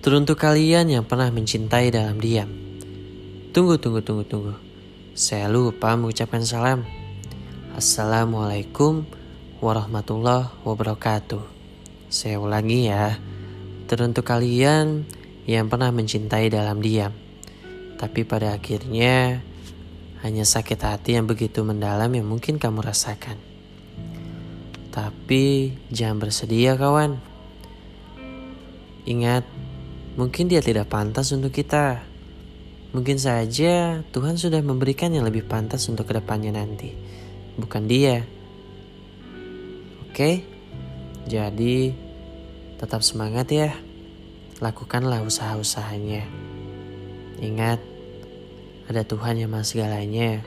Teruntuk kalian yang pernah mencintai dalam diam. Tunggu, tunggu, tunggu, tunggu. Saya lupa mengucapkan salam. Assalamualaikum warahmatullahi wabarakatuh. Saya ulangi ya. Teruntuk kalian yang pernah mencintai dalam diam. Tapi pada akhirnya hanya sakit hati yang begitu mendalam yang mungkin kamu rasakan. Tapi jangan bersedia kawan. Ingat, Mungkin dia tidak pantas untuk kita. Mungkin saja Tuhan sudah memberikan yang lebih pantas untuk ke depannya nanti. Bukan dia. Oke? Jadi, tetap semangat ya. Lakukanlah usaha-usahanya. Ingat, ada Tuhan yang maha segalanya.